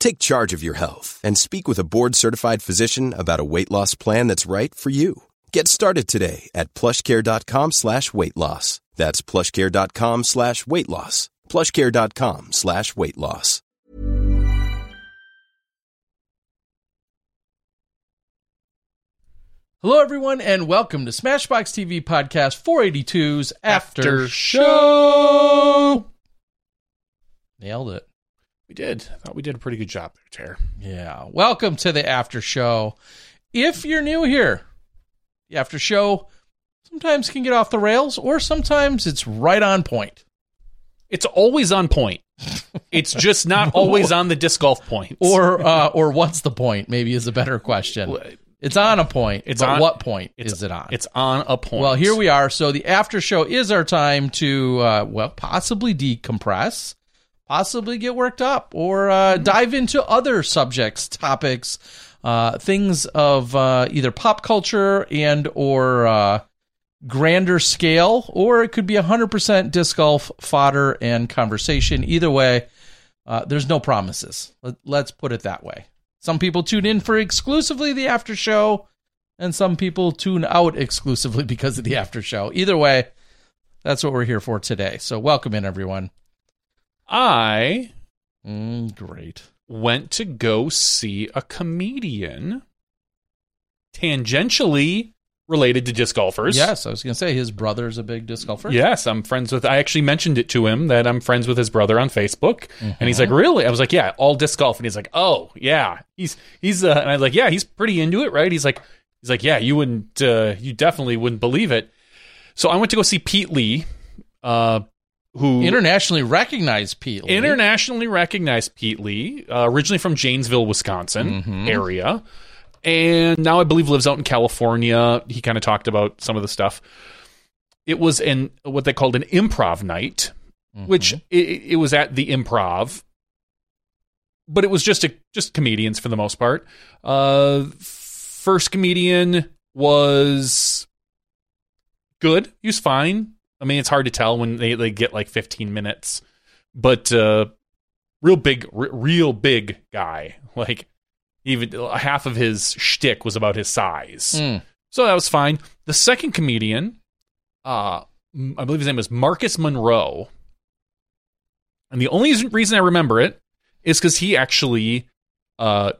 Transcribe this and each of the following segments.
Take charge of your health and speak with a board-certified physician about a weight loss plan that's right for you. Get started today at plushcare.com slash weight loss. That's plushcare.com slash weight loss. plushcare.com slash weight loss. Hello, everyone, and welcome to SmashBoxx TV Podcast 482's After, Show. Nailed it. We did. I thought we did a pretty good job there, Ter. Yeah. Welcome to the After Show. If you're new here, the After Show sometimes can get off the rails, or sometimes it's right on point. It's always on point. It's just not always on the disc golf points. Or, uh, or what's the point? Maybe is a better question. It's on a point. It's on- what point is it on? It's on a point. Well, here we are. So the after show is our time to, uh, well, possibly decompress, possibly get worked up, or uh, dive into other subjects, topics, uh, things of uh, either pop culture and or uh, grander scale, or it could be 100% disc golf fodder and conversation. Either way, uh, there's no promises. Let's put it that way. Some people tune in for exclusively the after show and some people tune out exclusively because of the after show. Either way, that's what we're here for today. So welcome in everyone. I Mm, great. went to go see a comedian tangentially related to disc golfers. Yes, I was going to say his brother's a big disc golfer. Yes, I'm friends with. I actually mentioned it to him that I'm friends with his brother on Facebook, and Mm-hmm. he's like, "Really?" I was like, "Yeah, all disc golf," and he's like, "Oh, yeah." He's he's, uh, and I was like, "Yeah, he's pretty into it, right?" He's like, he's like, "Yeah, you wouldn't, uh, you definitely wouldn't believe it." So I went to go see Pete Lee, uh, who Internationally recognized Pete Lee. internationally recognized Pete Lee, uh, originally from Janesville, Wisconsin Mm-hmm. area, and now I believe lives out in California. He kind of talked about some of the stuff. It was an what they called an improv night, which Mm-hmm. it, it was at the improv, but it was just a, just comedians for the most part. Uh, first comedian was good. He was fine. I mean, it's hard to tell when they, they get like 15 minutes, but uh, real big, r- real big guy. Like even half of his shtick was about his size, Mm. so that was fine. The second comedian, uh, I believe his name was Marcus Monroe, and the only reason I remember it is because he actually uh,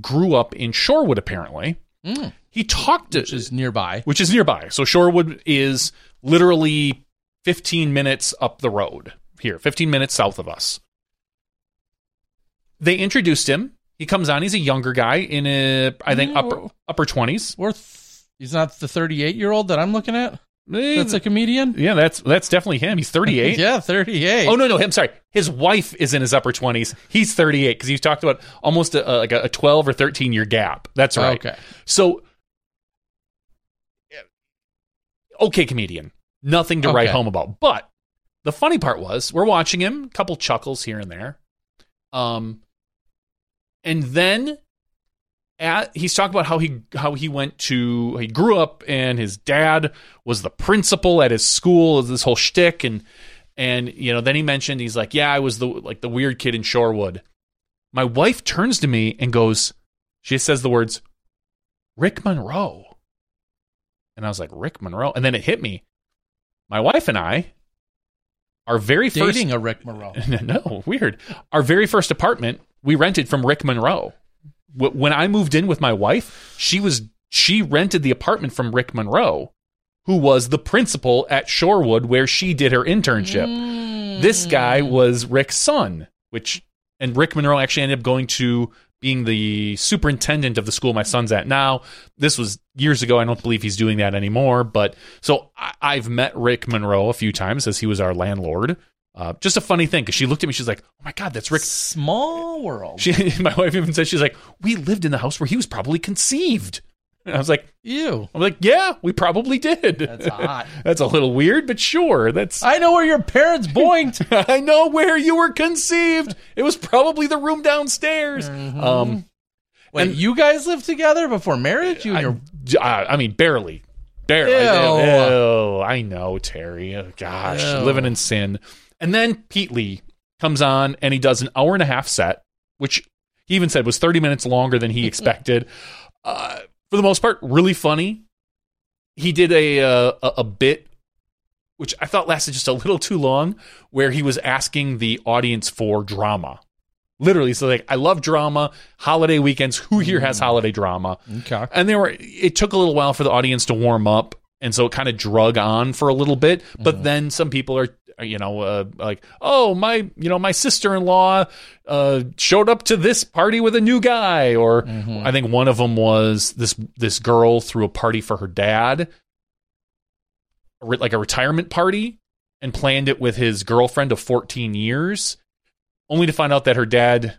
grew up in Shorewood. Apparently, Mm. he talked to which is nearby. which is nearby. So Shorewood is literally 15 minutes up the road here, 15 minutes south of us. They introduced him. He comes on. He's a younger guy in a, I think, Yeah, upper upper 20s. Or th- he's not the 38 year old that I'm looking at. Eh, That's a comedian. yeah, that's that's definitely him. He's 38. Yeah, 38. Oh no, no, I'm sorry. His wife is in his upper 20s. He's 38 because he's talked about almost a, a- like a 12 or 13 year gap. That's right. Okay. So, okay, comedian. Nothing to write home about. But the funny part was, we're watching him, a couple chuckles here and there. Um, and then at, he's talking about how he how he went to he grew up and his dad was the principal at his school of this whole shtick and And you know, then he mentioned he's like, "Yeah, I was the like the weird kid in Shorewood." My wife turns to me and goes, she says the words, "Rick Monroe," and I was like, "Rick Monroe," and then it hit me. My wife and I, our very first Dating a Rick Monroe. no, weird. Our very first apartment we rented from Rick Monroe. When I moved in with my wife, she was she rented the apartment from Rick Monroe, who was the principal at Shorewood where she did her internship. This guy hmm. was Rick's son, which and Rick Monroe actually ended up going to being the superintendent of the school my son's at now. This was years ago. I don't believe he's doing that anymore. But so I, I've met Rick Monroe a few times as he was our landlord. Uh, just a funny thing because she looked at me. She's like, "Oh my god, that's Rick." Small world. She, my wife even said she's like, "We lived in the house where he was probably conceived." And I was like, Ew. "I'm like, yeah, we probably did." That's hot. that's a little weird, but sure. That's I know where your parents boinked. I know where you were conceived. It was probably the room downstairs. Mm-hmm. Um, Wait, And- you guys lived together before marriage? You and your I, I mean, barely. Barely. Ew. Ew, I know, Terry. Oh, gosh, Ew. living in sin. And then Pete Lee comes on and he does an hour and a half set, which he even said was 30 minutes longer than he expected. Uh, for the most part, really funny. He did a, uh, a a bit which I thought lasted just a little too long, where he was asking the audience for drama. Literally, so like, I love drama. Holiday weekends. Who here has holiday drama? Okay. and they were it took a little while for the audience to warm up and so it kind of drug on for a little bit but then some people are you know uh, like oh my you know my sister-in-law uh, showed up to this party with a new guy or i think one of them was this this girl threw a party for her dad like a retirement party and planned it with his girlfriend of 14 years only to find out that her dad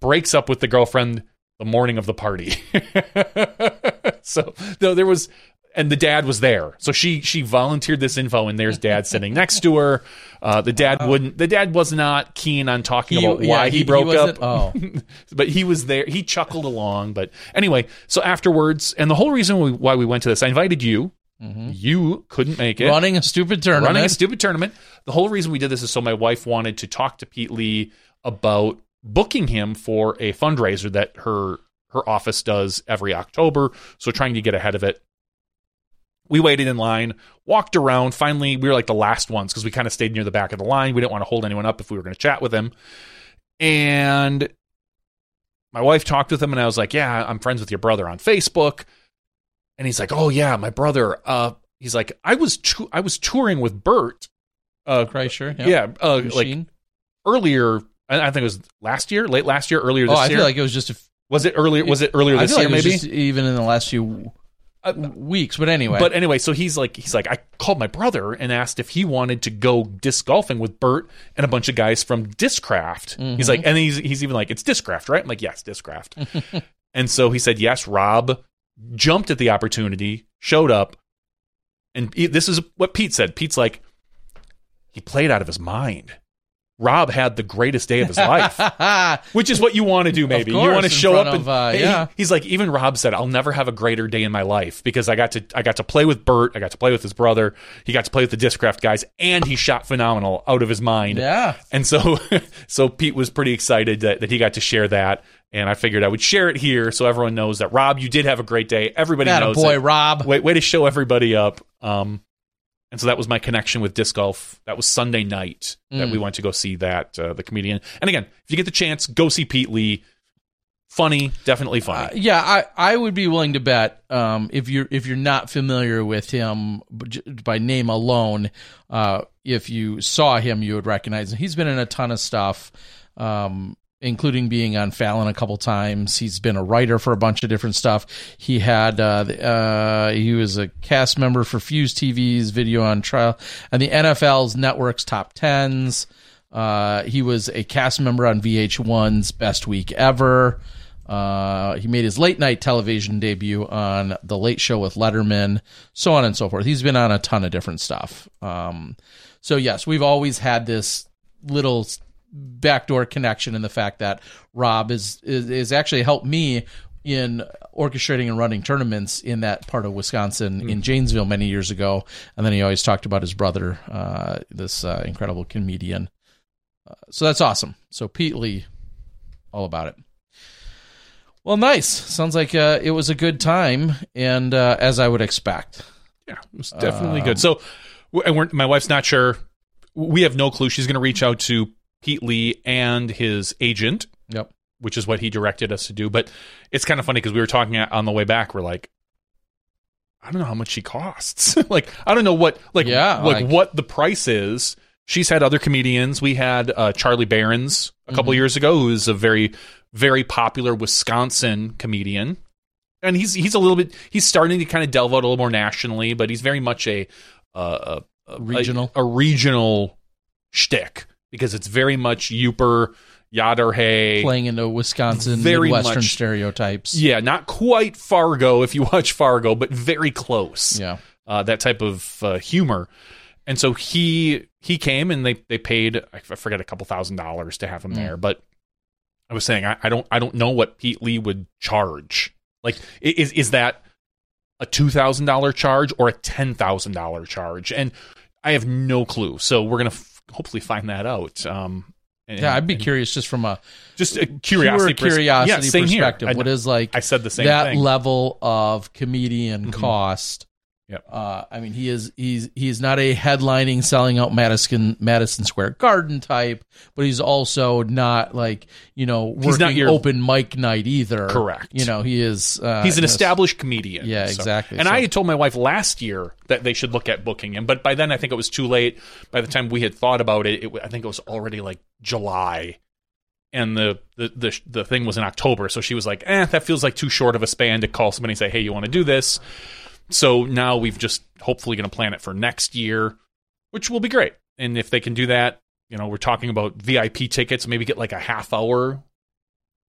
breaks up with the girlfriend the morning of the party. so no, there was, and the dad was there. So she she volunteered this info, and there's dad sitting next to her. Uh, the dad wouldn't. The dad was not keen on talking about yeah, why he, broke up. Oh, but he was there. He chuckled along. But anyway, so afterwards, and the whole reason we, why we went to this, I invited you. You couldn't make it running a stupid tournament. running a stupid tournament. The whole reason we did this is so my wife wanted to talk to Pete Lee about booking him for a fundraiser that her her office does every October. So trying to get ahead of it. We waited in line, walked around. Finally, we were like the last ones because we kind of stayed near the back of the line. We didn't want to hold anyone up if we were going to chat with him. And my wife talked with him, and I was like, "Yeah, I'm friends with your brother on Facebook." And he's like, "Oh yeah, my brother." Uh, he's like, "I was tou- I was touring with Bert." Uh, Kreischer. yeah, uh, like earlier. I think it was last year, late last year, earlier oh, this I year. I feel like it was just a. f- was it earlier? Was it earlier this year? like maybe. even in the last few Uh, weeks. But anyway, But anyway, so he's like, he's like, I called my brother and asked if he wanted to go disc golfing with Bert and a bunch of guys from Discraft. Mm-hmm. He's like, and he's he's even like, it's Discraft, right? I'm like, yes, Discraft. and so he said yes. Rob jumped at the opportunity, showed up, and he- this is what Pete said. Pete's like, he played out of his mind. Rob had the greatest day of his life. Which is what you want to do, maybe. you want to show up and of, uh, yeah. he's like, even Rob said, I'll never have a greater day in my life because I got to I got to play with Bert, I got to play with his brother, he got to play with the Discraft guys, and he shot phenomenal out of his mind. yeah. And so so Pete was pretty excited that, that he got to share that. And I figured I would share it here so everyone knows that Rob, you did have a great day. Everybody That knows boy, it. Rob. Way, way to show everybody up. Um, and so that was my connection with disc golf. That was Sunday night that Mm. we went to go see that uh, the comedian. And again, if you get the chance, go see Pete Lee. Funny, definitely Uh, funny. yeah, I, I would be willing to bet um, if you're if you're not familiar with him by name alone, uh, if you saw him, you would recognize him. He's been in a ton of stuff, um, including being on Fallon a couple times. He's been a writer for a bunch of different stuff. He had uh, uh, he was a cast member for Fuse TV's video on trial and the NFL's network's top tens. Uh, he was a cast member on VH1's Best Week Ever. Uh, he made his late night television debut on The Late Show with Letterman, so on and so forth. He's been on a ton of different stuff. Um, so yes, we've always had this little backdoor connection in the fact that Rob is is, is actually helped me in orchestrating and running tournaments in that part of Wisconsin Mm. in Janesville many years ago. And then he always talked about his brother, uh, this uh, incredible comedian. Uh, so that's awesome. So Pete Lee, all about it. Well, nice. Sounds like uh, it was a good time, and uh, as I would expect. Yeah, it was definitely Um, good. So, and my wife's not sure. We have no clue. She's going to reach out to Pete Lee and his agent, Yep. which is what he directed us to do. But it's kind of funny because we were talking on the way back. We're like, I don't know how much she costs. like, I don't know what, like, Yeah, like, like- what the price is. She's had other comedians. We had uh, Charlie Berens a couple Mhm. years ago, who is a very, very popular Wisconsin comedian. And he's he's a little bit he's starting to kind of delve out a little more nationally, but he's very much a uh, a, a Regional. a, regional shtick because it's very much Uper, Yaderhay, Playing into Wisconsin Very Midwestern much- stereotypes. yeah, not quite Fargo if you watch Fargo, but very close. Yeah. Uh, that type of uh, humor. And so he he came and they they paid I forget a couple thousand dollars to have him Mm. there, but I was saying I, I don't I don't know what Pete Lee would charge. Like is is that a two thousand dollar charge or a ten thousand dollar charge? And I have no clue. So we're gonna hopefully find that out. Um, and- Yeah, I'd be and curious just from a just a curiosity pers- curiosity yeah, same here. perspective. I, what is like I said the same that thing. level of comedian Mhm. cost? Yep. Uh, I mean, he is he's he's not a headlining, selling out Madison Madison Square Garden type, but he's also not like you know He's working not your- open mic night either. Correct. You know, he is. Uh, He's an you know, established comedian. Yeah, so- exactly. And So- I had told my wife last year that they should look at booking him, but by then I think it was too late. By the time we had thought about it, it I think it was already like July, and the, the the the thing was in October. So she was like, "Eh, that feels like too short of a span to call somebody and say, hey, you want to do this?" So now we've just hopefully going to plan it for next year, which will be great. And if they can do that, you know, we're talking about VIP tickets, maybe get like a half hour,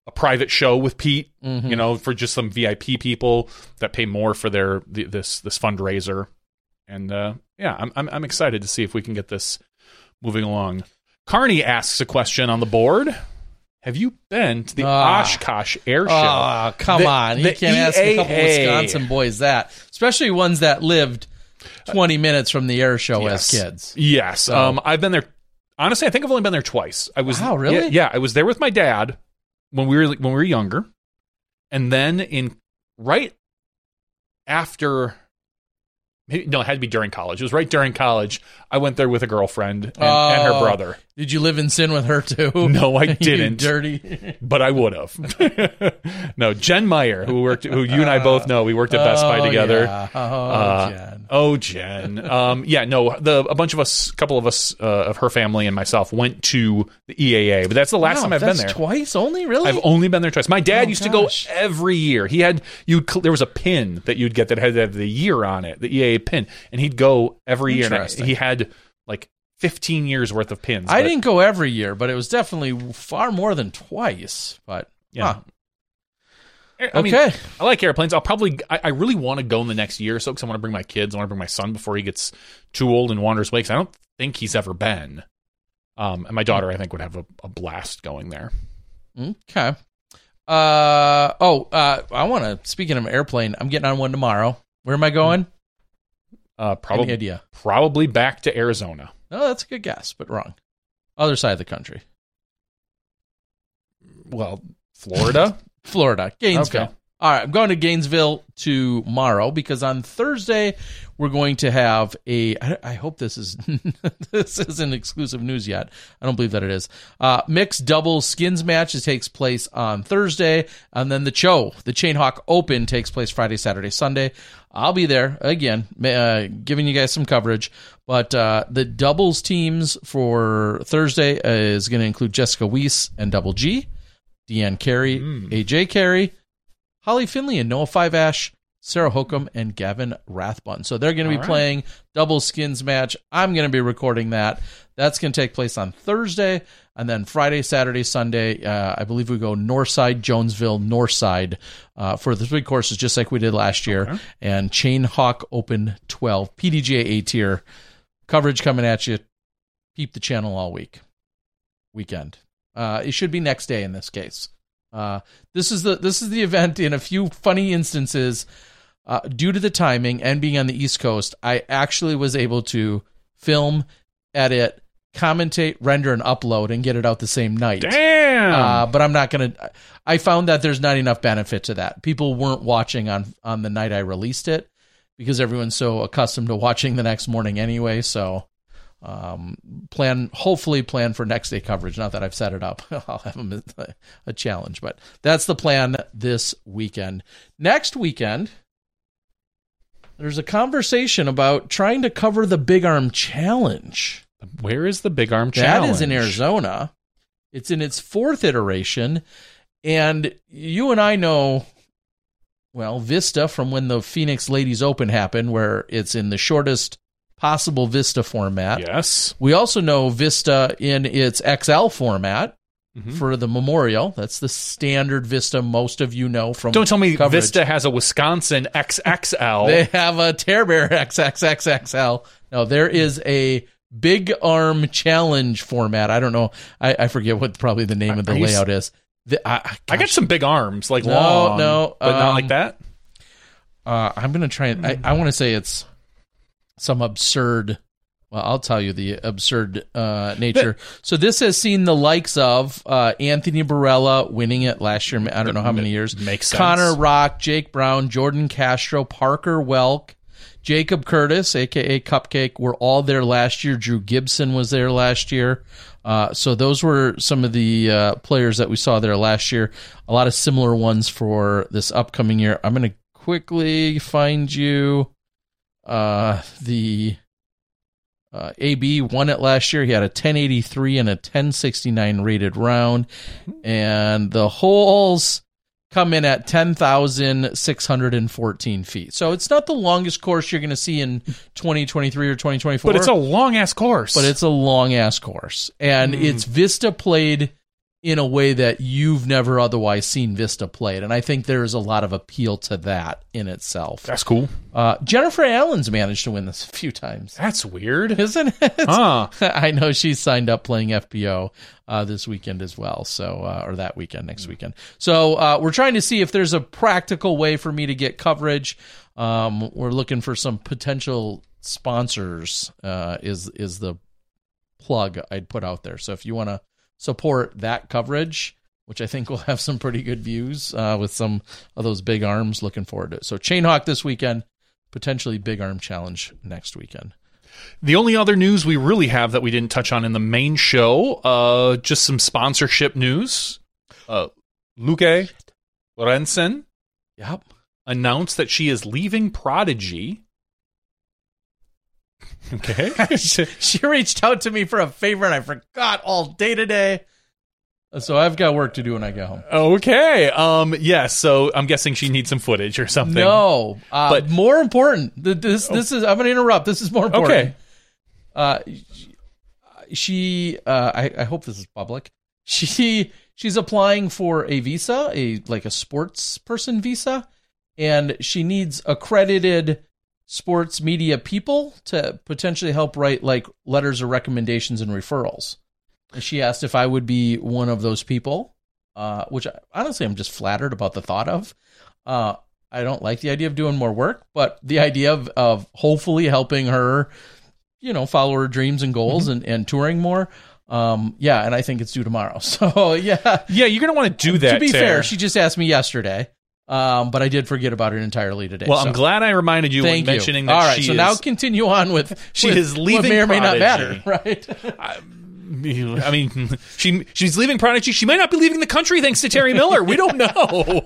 a private show with Pete Mhm. you know, for just some VIP people that pay more for their the, this this fundraiser. And uh, yeah, I'm, I'm I'm excited to see if we can get this moving along. Carney asks a question on the board. Have you been to the Ah. Oshkosh Air Show? Oh, come The- on. You can't ask a couple EAA. Wisconsin boys that, especially ones that lived 20 minutes from the air show Yes. as kids. Yes. So- Um, I've been there. Honestly, I think I've only been there twice. I was Wow, really? Yeah, yeah, I was there with my dad when we were when we were younger, and then in right after. Maybe, no, it had to be during college. It was right during college. I went there with a girlfriend and, and her Oh. brother. Did you live in sin with her too? No, I didn't. dirty. but I would have. no, Jen Meyer, who worked, who you and I both know, we worked at Best Buy Oh, together. yeah. Oh, Uh, Jen. Oh, Jen. Um, yeah, no, the a bunch of us, a couple of us uh, of her family and myself went to the EAA, but that's the last Wow, time I've been there. Twice only, really? I've only been there twice. My dad Oh, used gosh. to go every year. He had you. There was a pin that you'd get that had the year on it, the EAA pin, and he'd go every year. And he had like 15 years worth of pins. I didn't go every year, but it was definitely far more than twice. But Yeah. huh. I mean, okay, I like airplanes. I'll probably. I, I really want to go in the next year or so because I want to bring my kids. I want to bring my son before he gets too old and wanders away. 'cause I don't think he's ever been. Um, and my daughter, I think, would have a, a blast going there. okay. Uh oh. Uh, I want to. Speaking of airplane, I'm getting on one tomorrow. Where am I going? Uh, probably, idea? probably back to Arizona. No, that's a good guess, but wrong. Other side of the country, Well, Florida. Florida, Gainesville. Okay. All right, I'm going to Gainesville tomorrow because on Thursday we're going to have a. I hope this is this isn't exclusive news yet. I don't believe that it is. Uh, mixed double skins match it takes place on Thursday, and then the Cho the Chainhawk Open, takes place Friday, Saturday, Sunday. I'll be there again, uh, giving you guys some coverage. But uh, the doubles teams for Thursday is going to include Jessica Weese and Double G, Deanne Carey, AJ Carey, Holly Finley and Noah Five Ash, Sarah Hokom, and Gavin Rathbun. So they're going to be right. playing double skins match. I'm going to be recording that. That's going to take place on Thursday, and then Friday, Saturday, Sunday. Uh, I believe we go Northside, Jonesville, Northside uh, for the three courses, just like we did last year. And Chain Hawk Open 12 PDGA A tier coverage coming at you. Keep the channel all week, weekend. Uh, it should be next day in this case. Uh, this is the this is the event in a few funny instances. Uh, due to the timing and being on the East Coast, I actually was able to film, edit, commentate, render, and upload, and get it out the same night. Damn. Uh, but I'm not gonna. I found that there's not enough benefit to that. People weren't watching on on the night I released it because everyone's so accustomed to watching the next morning anyway. So um, plan hopefully plan for next day coverage. Not that I've set it up. I'll have a, a challenge, but that's the plan this weekend. Next weekend. There's a conversation about trying to cover the Big Arm Challenge. Where is the Big Arm Challenge? That is in Arizona. It's in its fourth iteration. And you and I know, well, Vista from when the Phoenix Ladies Open happened, where it's in the shortest possible Vista format. Yes. We also know Vista in its XL format Mhm. for the Memorial. That's the standard Vista most of you know from Don't tell me coverage. Vista has a Wisconsin XXL. They have a Tear Bear XXXXL. No, there is a big arm challenge format. I don't know. I, I forget what probably the name of the layout is. The, I, I, got some big arms, like No, long, no, but not um, like that. uh, I'm gonna try and I, I want to say it's some absurd. Well, I'll tell you the absurd uh, nature. so this has seen the likes of uh, Anthony Barela winning it last year. I don't know how many years. Makes sense. Connor Rock, Jake Brown, Jordan Castro, Parker Welck, Jacob Curtis, aka Cupcake, were all there last year. Drew Gibson was there last year. Uh, so those were some of the uh, players that we saw there last year. A lot of similar ones for this upcoming year. I'm going to quickly find you uh, the uh, AB won it last year. He had a 1083 and a 1069 rated round, and the holes come in at 10,614 feet. So it's not the longest course you're going to see in 2023 or 2024. But it's a long ass course. but it's a long ass course, and Mm. it's Vista played in a way that you've never otherwise seen Vista played, and I think there is a lot of appeal to that in itself. that's cool. Uh, Jennifer Allen's managed to win this a few times, That's weird. isn't it? Huh. I know she's signed up playing FPO uh, this weekend as well. So, uh, or that weekend, next weekend. So, uh, we're trying to see if there's a practical way for me to get coverage. Um, we're looking for some potential sponsors. Uh, is is the plug I'd put out there. So, if you want to support that coverage. Which I think will have some pretty good views uh, with some of those big arms. Looking forward to it. So Chainhawk this weekend, potentially big arm challenge next weekend. The only other news we really have that we didn't touch on in the main show, uh, just some sponsorship news. Uh, Lykke Lorentzen Yep. announced that she is leaving Prodigy. Okay. she reached out to me for a favor and I forgot all day today. So I've got work to do when I get home. okay. Um. Yeah. So I'm guessing she needs some footage or something. No, uh, But- more important. This this is. I'm going to interrupt. This is more important. Okay. Uh, she. Uh, I, I hope this is public. She she's applying for a visa, a like a sports person visa, and she needs accredited sports media people to potentially help write like letters of recommendations and referrals. And she asked if I would be one of those people, uh, which I, honestly I'm just flattered about the thought of. Uh, I don't like the idea of doing more work, but the idea of, of hopefully helping her, you know, follow her dreams and goals and, and touring more. Um, yeah, and I think it's due tomorrow. So yeah, Yeah, you're gonna want to do that. to be Tara. fair, she just asked me yesterday. Um, but I did forget about it entirely today. Well, so. I'm glad I reminded you when Thank mentioning you. that All right, so now continue on with She with is what leaving may or may not matter, right? I mean, she she's leaving Prodigy. She might not be leaving the country thanks to Terry Miller. We don't know.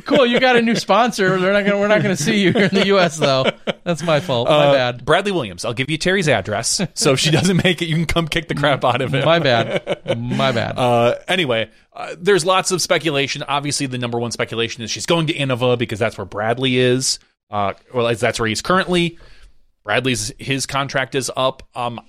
cool, you got a new sponsor. They're not gonna, we're not going to see you here in the U.S. though. That's my fault. My Uh, bad. Bradley Williams. I'll give you Terry's address. So if she doesn't make it, you can come kick the crap out of him. My bad. My bad. Uh, anyway, uh, there's lots of speculation. Obviously, the number one speculation is she's going to Innova because that's where Bradley is. Uh, well, that's where he's currently. Bradley's his contract is up. Um,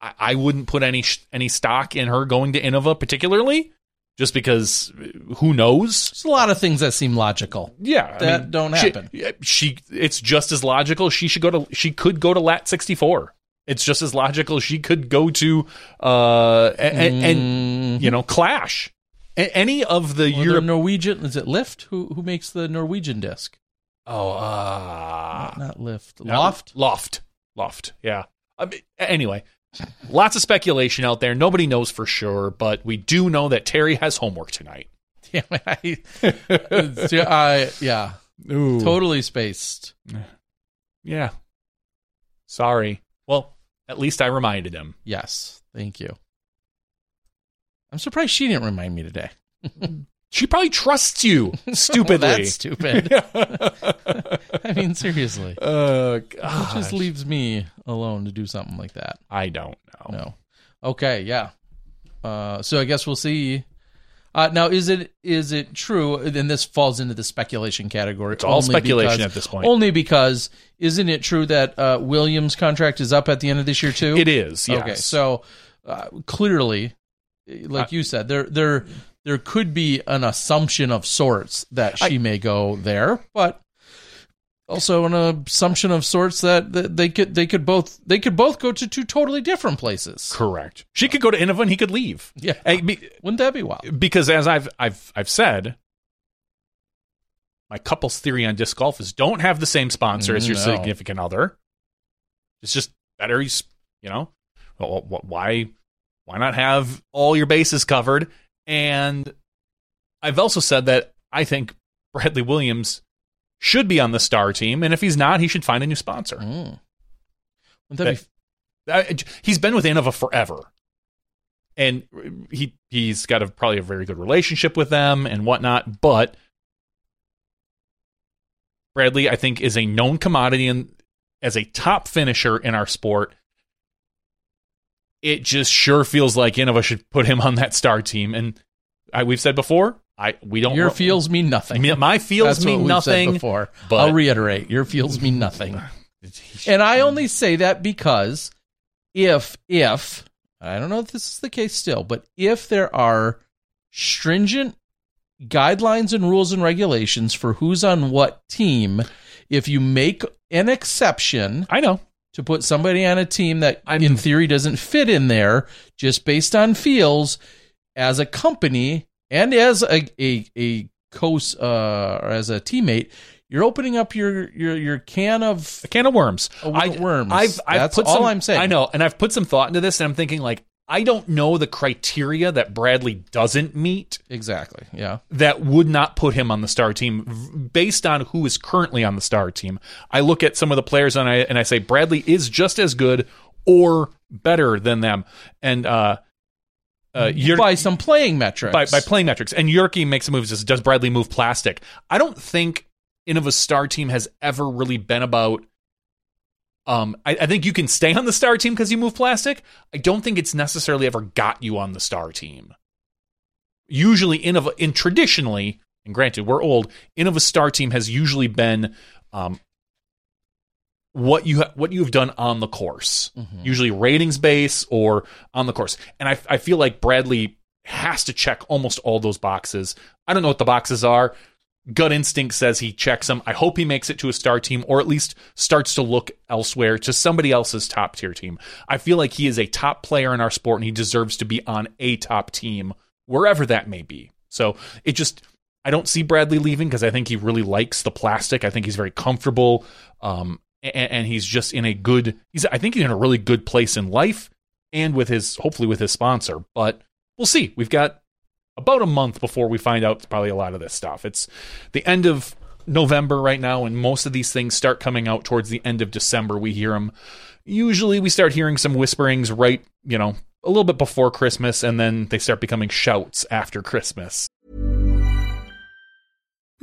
I, I- I wouldn't put any sh- any stock in her going to Innova particularly, just because uh, who knows? There's a lot of things that seem logical. Yeah, I That mean, don't happen. She, it's just as logical. She should go to. She could go to Lat sixty four. It's just as logical. She could go to uh Mm. and you know Clash, A- any of the the Europe. Norwegian is it Lift? Who who makes the Norwegian disc? oh, uh, not, not Lift. Loft. Loft. Loft. Yeah. I mean, anyway, lots of speculation out there. Nobody knows for sure, but we do know that Terry has homework tonight. Damn it, I, I, yeah, Ooh. totally spaced. Yeah. Sorry. Well, at least I reminded him. Yes, thank you. I'm surprised she didn't remind me today. She probably trusts you, stupidly. Well, that's stupid. I mean, seriously, uh, it just leaves me alone to do something like that. I don't know. No. Okay, yeah. Uh, so I guess we'll see. Uh, now, is it is it true? And this falls into the speculation category. It's all speculation because- at this point. Only because isn't it true that uh, Williams' contract is up at the end of this year too? It is. Yes. Okay, so uh, clearly, like you said, there there there could be an assumption of sorts that she may go there, but also an assumption of sorts that, that they could they could both they could both go to two totally different places. correct. She could go to Innova and he could leave. Yeah, I mean, wouldn't that be wild? because as I've I've I've said, my couple's theory on disc golf is don't have the same sponsor as your No. significant other. It's just better. You you know, Well, wh- why why not have all your bases covered? And I've also said that I think Bradley Williams should be on the star team, and if he's not, he should find a new sponsor. Mm. That Uh, he's been with Innova forever, and he he's got a probably a very good relationship with them and whatnot. But Bradley, I think, is a known commodity and as a top finisher in our sport. It just sure feels like Innova should put him on that star team, and I, we've said before, I we don't your feels mean nothing. My- feels That's mean what we've said nothing, before, but- I'll reiterate: your feels mean nothing. And I only say that because if if I don't know if this is the case still, but if there are stringent guidelines and rules and regulations for who's on what team, if you make an exception I know. To put somebody on a team that I'm- in theory doesn't fit in there just based on feels as a company and as a a, a uh, or as a teammate you're opening up your your your can of a can of worms. A can of worms. I've, I've That's put all some, I'm saying. I know, and I've put some thought into this, and I'm thinking like I don't know the criteria that Bradley doesn't meet exactly yeah that would not put him on the star team based on who is currently on the star team. I look at some of the players and I and I say Bradley is just as good or better than them, and uh, uh, you're by some playing metrics by, by playing metrics. And Yerke makes a move. Says, "Does Bradley move plastic?" I don't think Innova's star team has ever really been about. Um, I, I think you can stay on the star team because you move plastic. I don't think it's necessarily ever got you on the star team. Usually, Innova, in traditionally, and granted, we're old. in of a star team has usually been um, what you ha- what you've done on the course, usually ratings base or on the course. And I I feel like Bradley has to check almost all those boxes. I don't know what the boxes are. Gut instinct says he checks him. I hope he makes it to a star team or at least starts to look elsewhere to somebody else's top tier team. I feel like he is a top player in our sport and he deserves to be on a top team wherever that may be. So it just I don't see Bradley leaving because I think he really likes the plastic. I think he's very comfortable, um, and, and he's just in a good. He's I think he's in a really good place in life, and with his hopefully with his sponsor. But we'll see. We've got about a month before we find out probably a lot of this stuff. It's the end of November right now, and most of these things start coming out towards the end of December. We hear them. Usually, we start hearing some whisperings right, you know, a little bit before Christmas, and then they start becoming shouts after Christmas.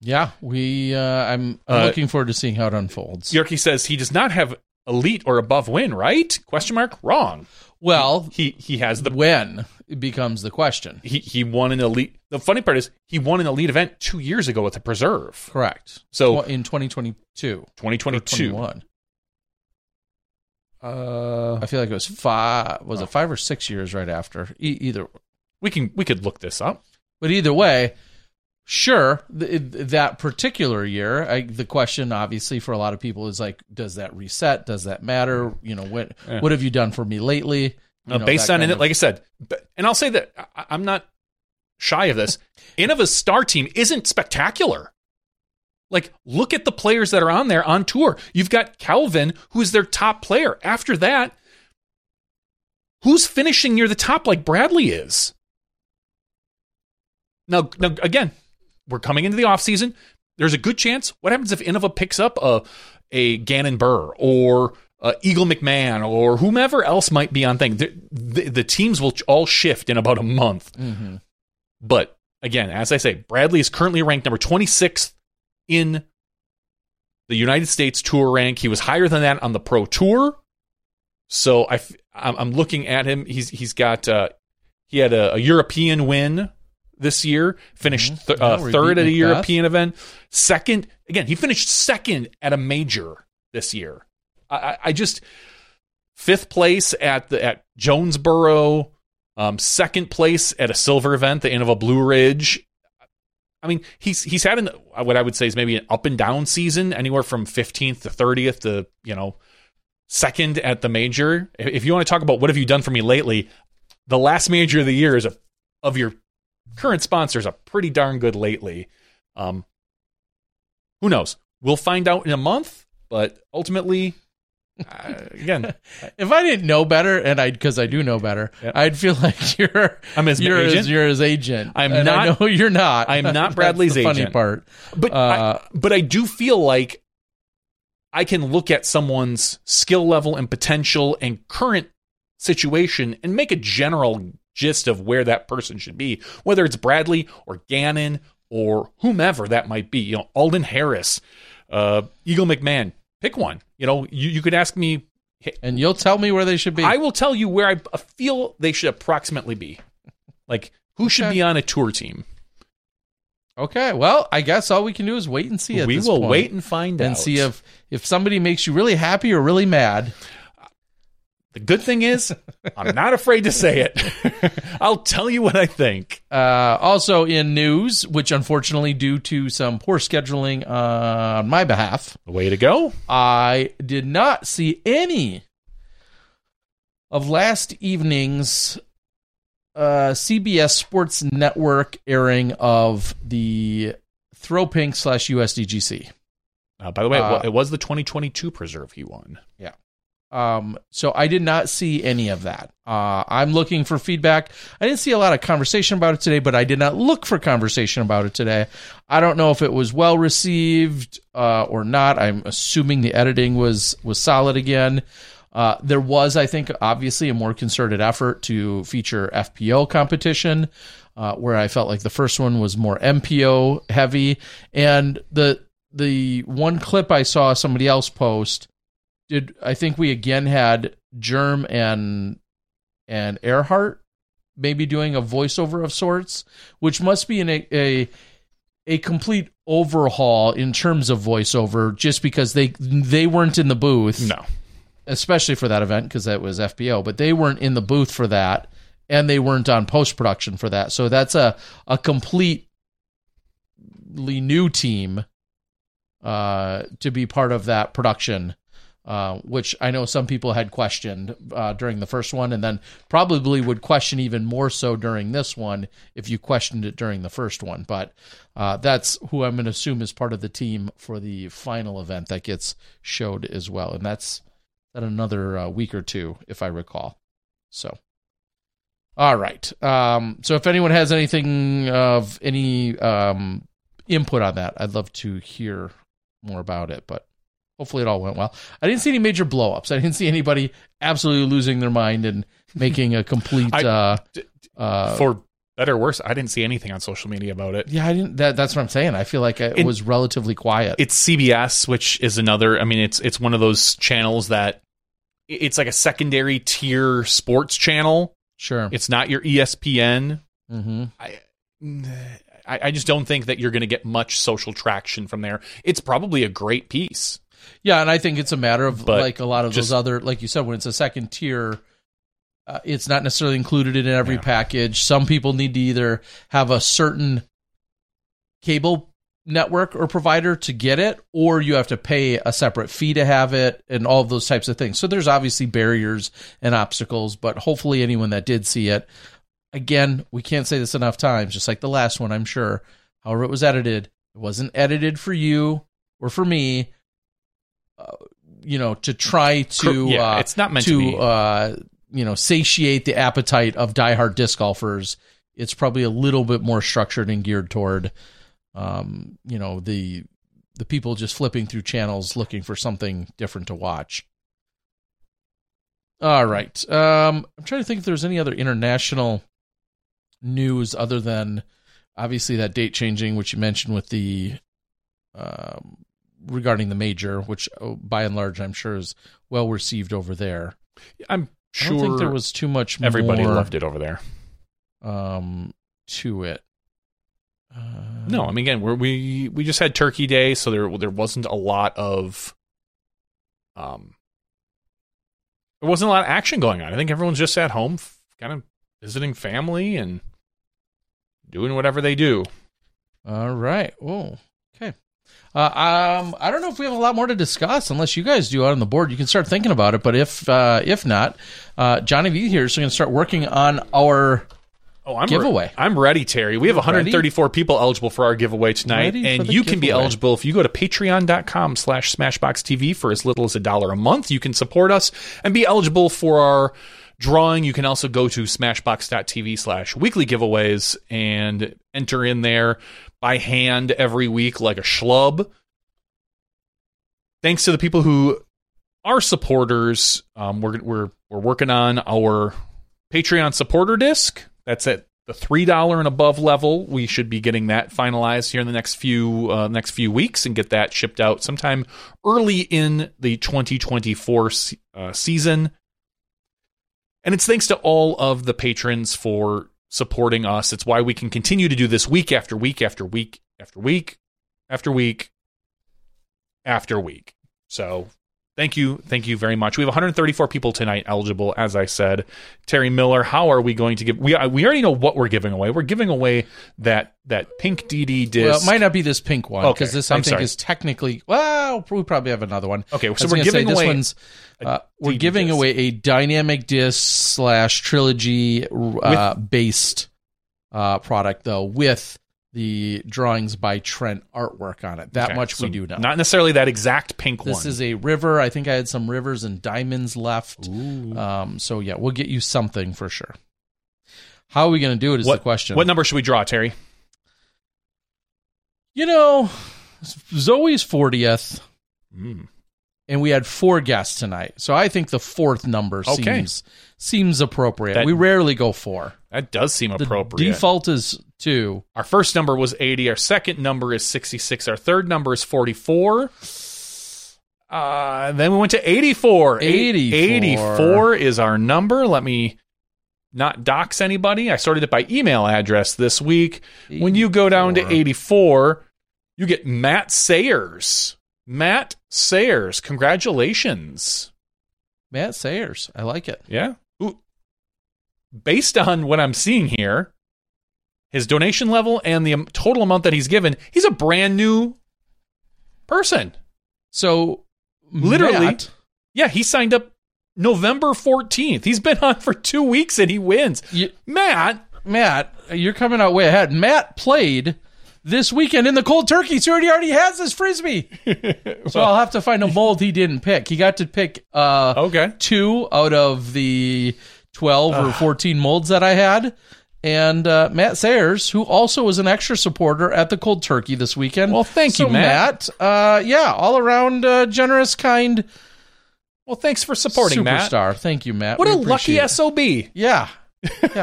Yeah, we. Uh, I'm, I'm Uh, looking forward to seeing how it unfolds. Yorkie says he does not have elite or above win, right? Question mark. Wrong. Well, He he has the when it becomes the question. he he won an elite. The funny part is he won an elite event two years ago at the Preserve, Correct. So- in 2022, 2022. 21. Uh, I feel like it was five. Was it five or six years right after? E- either, we can we could look this up. but either way, sure. Th- that particular year, I, the question obviously for a lot of people is like, does that reset? Does that matter? You know, what Yeah. what have you done for me lately? You Uh, know, based on it, of- like I said, but, and I'll say that I, I'm not shy of this. Innova's star team isn't spectacular. Like, look at the players that are on there on tour. You've got Calvin, who is their top player. After that, who's finishing near the top like Bradley is? Now, now again, we're coming into the offseason. There's a good chance. What happens if Innova picks up a, a Gannon Buhr or uh, Eagle McMahon or whomever else might be on thing? The, the, the teams will all shift in about a month. Mhm. But again, as I say, Bradley is currently ranked number 26th in the United States Tour rank. He was higher than that on the Pro Tour. So I, I'm looking at him. He's he's got uh, he had a, a European win this year. Finished th- Yeah, uh, third at a. European event. Second again, he finished second at a major this year. I, I, just fifth place at the at Jonesboro. Um, second place at a silver event, the Innova Blue Ridge. I mean, he's he's had an what I would say is maybe an up and down season, anywhere from 15th to 30th to you know second at the major. If if you want to talk about what have you done for me lately, the last major of the year is a of your current sponsors a pretty darn good lately. Um, who knows? We'll find out in a month, but ultimately, uh, again, If I didn't know better, and I because I do know better, Yep. I'd feel like you're I'm his you're agent. His, you're his agent. I'm And I not- know you're not. I'm not That's Bradley's the funny part. But Uh, I, but I do feel like I can look at someone's skill level and potential and current situation and make a general gist of where that person should be, whether it's Bradley or Gannon or whomever that might be. You know, Alden Harris, uh, Eagle McMahon. Pick one. You know, you, you could ask me. And you'll tell me where they should be. I will tell you where I feel they should approximately be. Like who should Okay. be on a tour team. okay. Well, I guess all we can do is wait and see. At we will point wait and find and out. And see if if somebody makes you really happy or really mad. The good thing is, I'm not afraid to say it. I'll tell you what I think. Uh, also in news, which unfortunately due to some poor scheduling uh, on my behalf, Way to go. I did not see any of last evening's uh, CBS Sports Network airing of the Throw Pink slash USDGC. Uh, by the way, Uh, it was the 2022 preserve he won. Yeah. Um, so I did not see any of that. Uh, I'm looking for feedback. I didn't see a lot of conversation about it today, but I did not look for conversation about it today. I don't know if it was well received uh, or not. I'm assuming the editing was was solid again. Uh, there was, I think, obviously a more concerted effort to feature FPO competition, uh, where I felt like the first one was more MPO heavy, and the the one clip I saw somebody else post did I think we again had Germ and and Earhart maybe doing a voiceover of sorts, which must be an, a a a complete overhaul in terms of voiceover, just because they they weren't in the booth, No. especially for that event because that was FPO, but they weren't in the booth for that, and they weren't on post production for that. So that's a a completely new team uh, to be part of that production uh, which I know some people had questioned uh, during the first one, and then probably would question even more so during this one if you questioned it during the first one. But uh, that's who I'm going to assume is part of the team for the final event that gets showed as well, and that's at another uh, week or two, if I recall. So, all right. Um, so if anyone has anything of any um, input on that, I'd love to hear more about it. But hopefully, it all went well. I didn't see any major blowups. I didn't see anybody absolutely losing their mind and making a complete. I- uh, D- uh, For better or worse, I didn't see anything on social media about it. yeah, I didn't. That, that's what I'm saying. I feel like it In- was relatively quiet. It's CBS, which is another. I mean, it's it's one of those channels that it's like a secondary tier sports channel. sure. It's not your ESPN. hmm I, I I just don't think that you're going to get much social traction from there. It's probably a great piece. Yeah, and I think it's a matter of But like a lot of just- those other, like you said, when it's a second tier, uh, it's not necessarily included in every Yeah. package. Some people need to either have a certain cable network or provider to get it, or you have to pay a separate fee to have it, and all of those types of things. So there's obviously barriers and obstacles, but hopefully, anyone that did see it, again, we can't say this enough times, just like the last one, I'm sure. However, it was edited, it wasn't edited for you or for me. You know, to try to Yeah, uh, it's not meant to to uh, you know satiate the appetite of diehard disc golfers. It's probably a little bit more structured and geared toward, um, you know, the the people just flipping through channels looking for something different to watch. All right, um, I'm trying to think if there's any other international news other than obviously that date changing, which you mentioned with the um, regarding the major, which oh, by and large I'm sure is well received over there. I'm I sure don't think there was too much everybody more, loved it over there. um to it. Uh, No, I mean again, we're, we we just had Turkey Day, so there there wasn't a lot of um there wasn't a lot of action going on. I think everyone's just at home, f- kind of visiting family and doing whatever they do. All right. Oh, okay. Uh, um, I don't know if we have a lot more to discuss, unless you guys do out on the board. You can start thinking about it, but if uh, if not, uh, Johnny V here is going to start working on our. Oh, I'm Giveaway. Re- I'm ready, Terry. We have Ready? 134 people eligible for our giveaway tonight, Ready and you can be eligible if you go to patreon.com slash smashboxxtv for as little as a dollar a month. You can support us and be eligible for our drawing. You can also go to smashbox.tv slash weekly giveaways and enter in there by hand every week like a schlub. Thanks to the people who are supporters. Um, we're, we're, we're working on our Patreon supporter disc. That's at the three dollar and above level. We should be getting that finalized here in the next few uh, next few weeks and get that shipped out sometime early in the 2024 uh, season. And it's thanks to all of the patrons for supporting us. It's why we can continue to do this week after week after week after week after week after week. So thank you. Thank you very much. We have 134 people tonight eligible, as I said. Terry Miller, how are we going to give? We, uh, we already know what we're giving away. We're giving away that, that pink DD disc. Well, it might not be this pink one because Okay, this I I'm think sorry. is technically. Well, we probably have another one. Okay, so we're giving this away one's. Uh, we're giving disc. away a dynamic disc slash trilogy uh, based uh, product though with the drawings by Trent artwork on it. That Okay, much so we do know. Not necessarily that exact pink this one. This is a river. I think I had some rivers and diamonds left. Um, so yeah, we'll get you something for sure. How are we going to do it is what the question. What number should we draw, Terry? you know, Zoe's fortieth. Mm. and we had four guests tonight. So I think the fourth number Okay. seems seems appropriate. That- we rarely go four. That does seem The appropriate. default is two. Our first number was 80. Our second number is 66. Our third number is 44. Uh, then we went to 84. Eight- 84. 84 is our number. Let me not dox anybody. I sorted it by email address this week. When you go down to 84, you get Matt Sayers. Matt Sayers, congratulations. Matt Sayers, I like it. Yeah. Ooh. Based on what I'm seeing here, his donation level and the total amount that he's given, he's a brand new person. So Literally. Matt, Yeah, he signed up November 14th. He's been on for two weeks and he wins. you, Matt, Matt, you're coming out way ahead. Matt played this weekend in the cold turkey, so he already has his frisbee. so I'll have to find a mold he didn't pick. He got to pick uh, okay. two out of the 12 or 14 molds that I had. And uh, Matt Sayers, who also was an extra supporter at the Cold Turkey this weekend. Well, thank you, So, Matt. uh, yeah, all around uh, generous, kind Well, thanks for supporting Matt. superstar. Thank you, Matt. What We a lucky it. SOB. Yeah. yeah.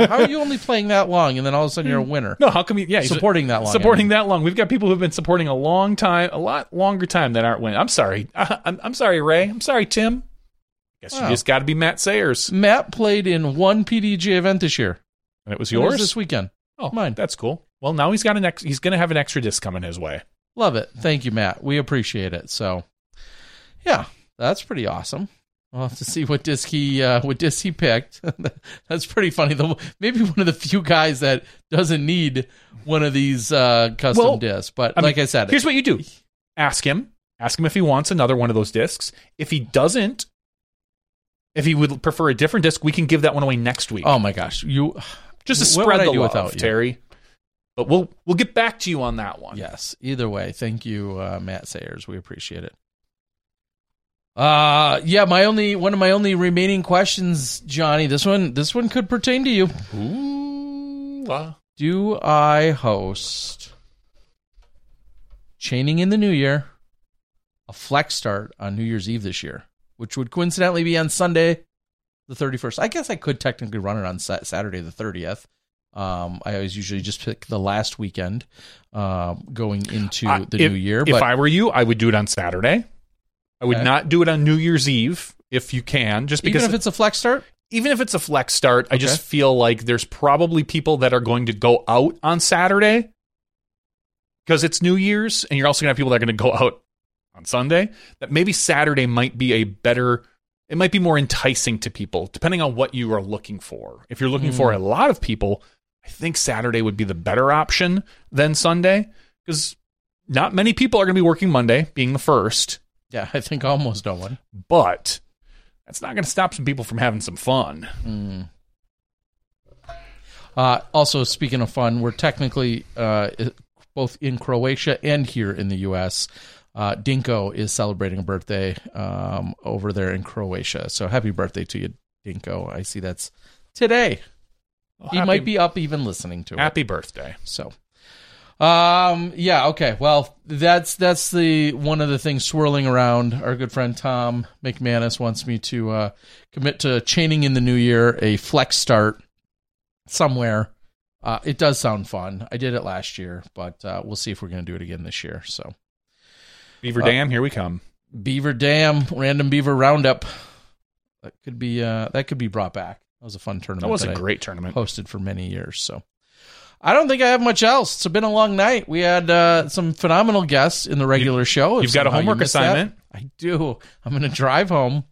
How are you only playing that long and then all of a sudden you're a winner? No, how come you? Yeah, Supporting that long, Supporting I mean. that long. We've got people who've been supporting a long time, a lot longer time that aren't winning. I'm sorry. I, I'm, I'm sorry, Ray. I'm sorry, Tim. Guess Wow. you just got to be Matt Sayers, Matt played in one PDG event this year. And it was It was yours this weekend. Oh, mine. That's cool. Well, now he's got an ex. He's going to have an extra disc coming his way. Love it. Thank you, Matt. We appreciate it. So, yeah, that's pretty awesome. We'll have to see what disc he uh, what disc he picked. that's pretty funny. Though maybe one of the few guys that doesn't need one of these uh, custom Well, discs. But I mean, like I said, here's what you do: ask him. Ask him if he wants another one of those discs. If he doesn't, if he would prefer a different disc, we can give that one away next week. oh my gosh, you just to what spread the love, without you? Terry. But we'll we'll get back to you on that one. Yes. Either way, thank you, uh, Matt Sayers. We appreciate it. Uh yeah, my only one of my only remaining questions, Johnny. This one this one could pertain to you. Ooh, uh, Do I host Chaining in the New Year, a flex start on New Year's Eve this year, which would coincidentally be on Sunday, the 31st. I guess I could technically run it on Saturday, the 30th. Um, I always usually just pick the last weekend um, going into I- the if, new year. If I were you, I would do it on Saturday. I would Okay. not do it on New Year's Eve if you can, just because even if it's a flex start, even if it's a flex start, I just feel like there's probably people that are going to go out on Saturday because it's New Year's, and you're also going to have people that are going to go out on Sunday. That maybe Saturday might be a better, it might be more enticing to people, depending on what you are looking for. If you're looking for a lot of people, I think Saturday would be the better option than Sunday because not many people are going to be working Monday, being the first, yeah, I think almost no one. but that's not going to stop some people from having some fun. Uh, also, speaking of fun, we're technically uh, both in Croatia and here in the U.S. Uh, Dinko is celebrating a birthday um, over there in Croatia. So happy birthday to you, Dinko. I see that's today. Well, he happy- might be up even listening to it. Happy birthday. So, um, yeah, okay. Well, that's that's the one of the things swirling around. Our good friend Tom McManus wants me to uh, commit to chaining in the new year a flex start somewhere. Uh, it does sound fun. I did it last year, but uh, we'll see if we're going to do it again this year. So, Beaver Uh, Dam, here we come. Beaver Dam Random Beaver Roundup that could be uh, that could be brought back. That was a fun tournament. That was a I- great tournament. hosted for many years. So I don't think I have much else. It's been a long night. We had uh, some phenomenal guests in the regular show. If you've got a homework missed that, assignment. I do. I'm going to drive home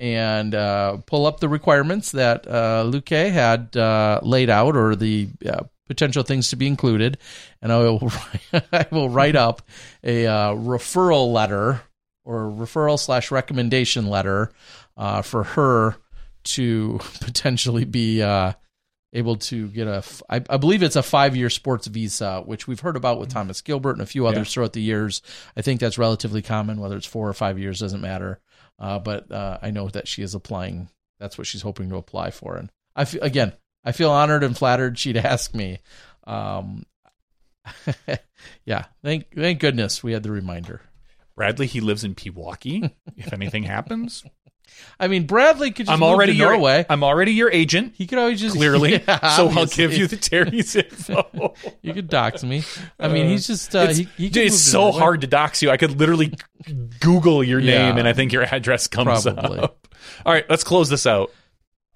and uh, pull up the requirements that uh, Lykke had uh, laid out or the uh, potential things to be included, and I will I will write up a uh, referral letter or referral slash recommendation letter uh, for her to potentially be uh, able to get a. I, I believe it's a five year sports visa, which we've heard about with Thomas Gilbert and a few others throughout the years. I think that's relatively common, whether it's four or five years doesn't matter. Uh, but uh, I know that she is applying. That's what she's hoping to apply for, and I feel again. I feel honored and flattered she'd ask me. Um, yeah, thank thank goodness we had the reminder. Bradley, he lives in Pewaukee. if anything happens, I mean, Bradley could just I'm already your Norway. I'm already your agent. He could always just Clearly, Yeah, so I'll give you the Terry's info. You could dox me. I mean, he's just uh, it's he, he dude, it's so Norway. hard to dox you. I could literally Google your Yeah. name, and I think your address comes Probably. up. All right, let's close this out.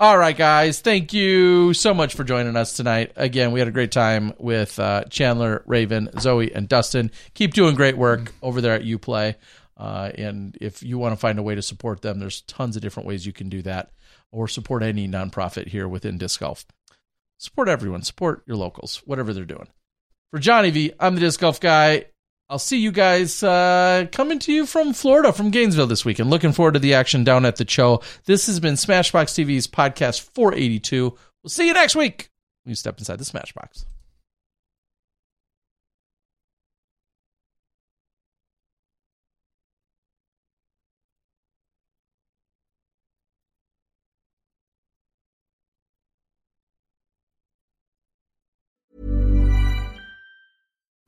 All right, guys. Thank you so much for joining us tonight. Again, we had a great time with uh, Chandler, Raven, Zoe, and Dustin. Keep doing great work over there at UPlay. Uh, and if you want to find a way to support them, there's tons of different ways you can do that, or support any nonprofit here within disc golf. Support everyone. Support your locals, whatever they're doing. For Johnny V, I'm the disc golf guy. I'll see you guys uh, coming to you from Florida, from Gainesville this weekend. Looking forward to the action down at the show. This has been SmashBoxx TV's podcast 482. We'll see you next week. You step inside the Smashbox.